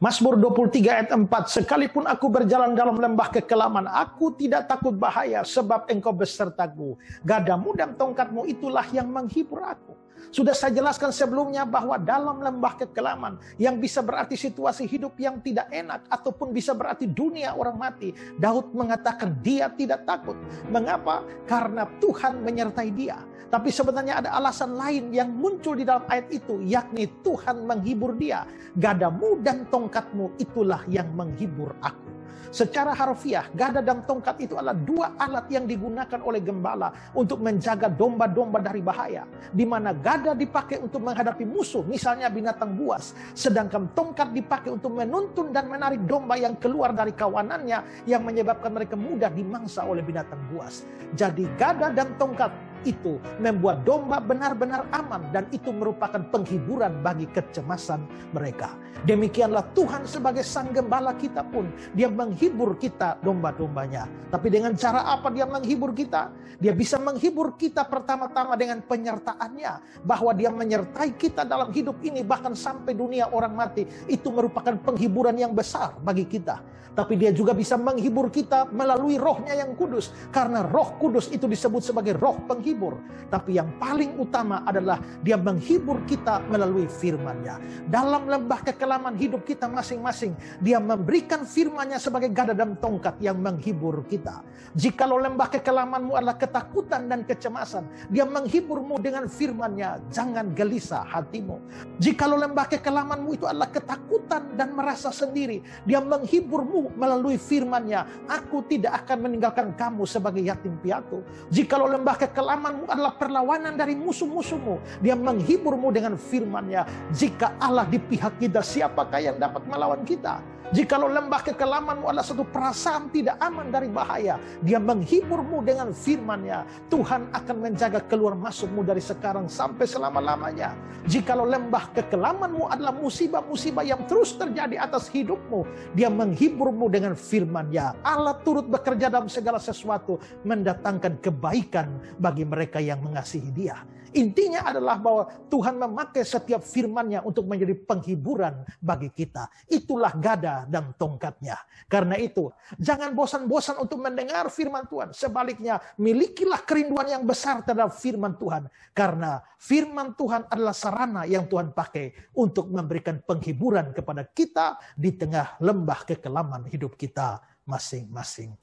Mazmur 23 ayat 4, sekalipun aku berjalan dalam lembah kekelaman, aku tidak takut bahaya sebab engkau besertaku. Gadamu dan tongkatmu itulah yang menghibur aku. Sudah saya jelaskan sebelumnya bahwa dalam lembah kekelaman yang bisa berarti situasi hidup yang tidak enak ataupun bisa berarti dunia orang mati. Daud mengatakan dia tidak takut. Mengapa? Karena Tuhan menyertai dia. Tapi sebenarnya ada alasan lain yang muncul di dalam ayat itu, yakni Tuhan menghibur dia. Gadamu dan tongkatmu itulah yang menghibur aku. Secara harfiah, gada dan tongkat itu adalah dua alat yang digunakan oleh gembala untuk menjaga domba-domba dari bahaya. Di mana gada dipakai untuk menghadapi musuh, misalnya binatang buas. Sedangkan tongkat dipakai untuk menuntun dan menarik domba yang keluar dari kawanannya yang menyebabkan mereka mudah dimangsa oleh binatang buas. Jadi gada dan tongkat itu membuat domba benar-benar aman dan itu merupakan penghiburan bagi kecemasan mereka. Demikianlah Tuhan sebagai sang gembala kita pun dia menghibur kita domba-dombanya. Tapi dengan cara apa dia menghibur kita? Dia bisa menghibur kita pertama-tama dengan penyertaannya bahwa dia menyertai kita dalam hidup ini bahkan sampai dunia orang mati. Itu merupakan penghiburan yang besar bagi kita. Tapi dia juga bisa menghibur kita melalui rohnya yang kudus. Karena roh kudus itu disebut sebagai roh penghibur menghibur. Tapi yang paling utama adalah dia menghibur kita melalui firman-Nya. Dalam lembah kekelaman hidup kita masing-masing, dia memberikan firman-Nya sebagai gada dan tongkat yang menghibur kita. Jikalau lembah kekelamanmu adalah ketakutan dan kecemasan, dia menghiburmu dengan firman-Nya, jangan gelisah hatimu. Jikalau lembah kekelamanmu itu adalah ketakutan dan merasa sendiri, dia menghiburmu melalui firman-Nya, aku tidak akan meninggalkan kamu sebagai yatim piatu. Jikalau lembah kekelaman pengalamanmu adalah perlawanan dari musuh-musuhmu. Dia menghiburmu dengan firman-Nya. Jika Allah di pihak kita, siapakah yang dapat melawan kita? Jikalau lembah kekelamanmu adalah satu perasaan tidak aman dari bahaya, dia menghiburmu dengan firman-Nya. Tuhan akan menjaga keluar masukmu dari sekarang sampai selama-lamanya. Jikalau lembah kekelamanmu adalah musibah-musibah yang terus terjadi atas hidupmu, dia menghiburmu dengan firman-Nya. Allah turut bekerja dalam segala sesuatu, mendatangkan kebaikan bagi mereka yang mengasihi Dia. Intinya adalah bahwa Tuhan memakai setiap firman-Nya untuk menjadi penghiburan bagi kita. Itulah gada dan tongkatnya. Karena itu, jangan bosan-bosan untuk mendengar firman Tuhan. Sebaliknya, milikilah kerinduan yang besar terhadap firman Tuhan. Karena firman Tuhan adalah sarana yang Tuhan pakai untuk memberikan penghiburan kepada kita di tengah lembah kekelaman hidup kita masing-masing.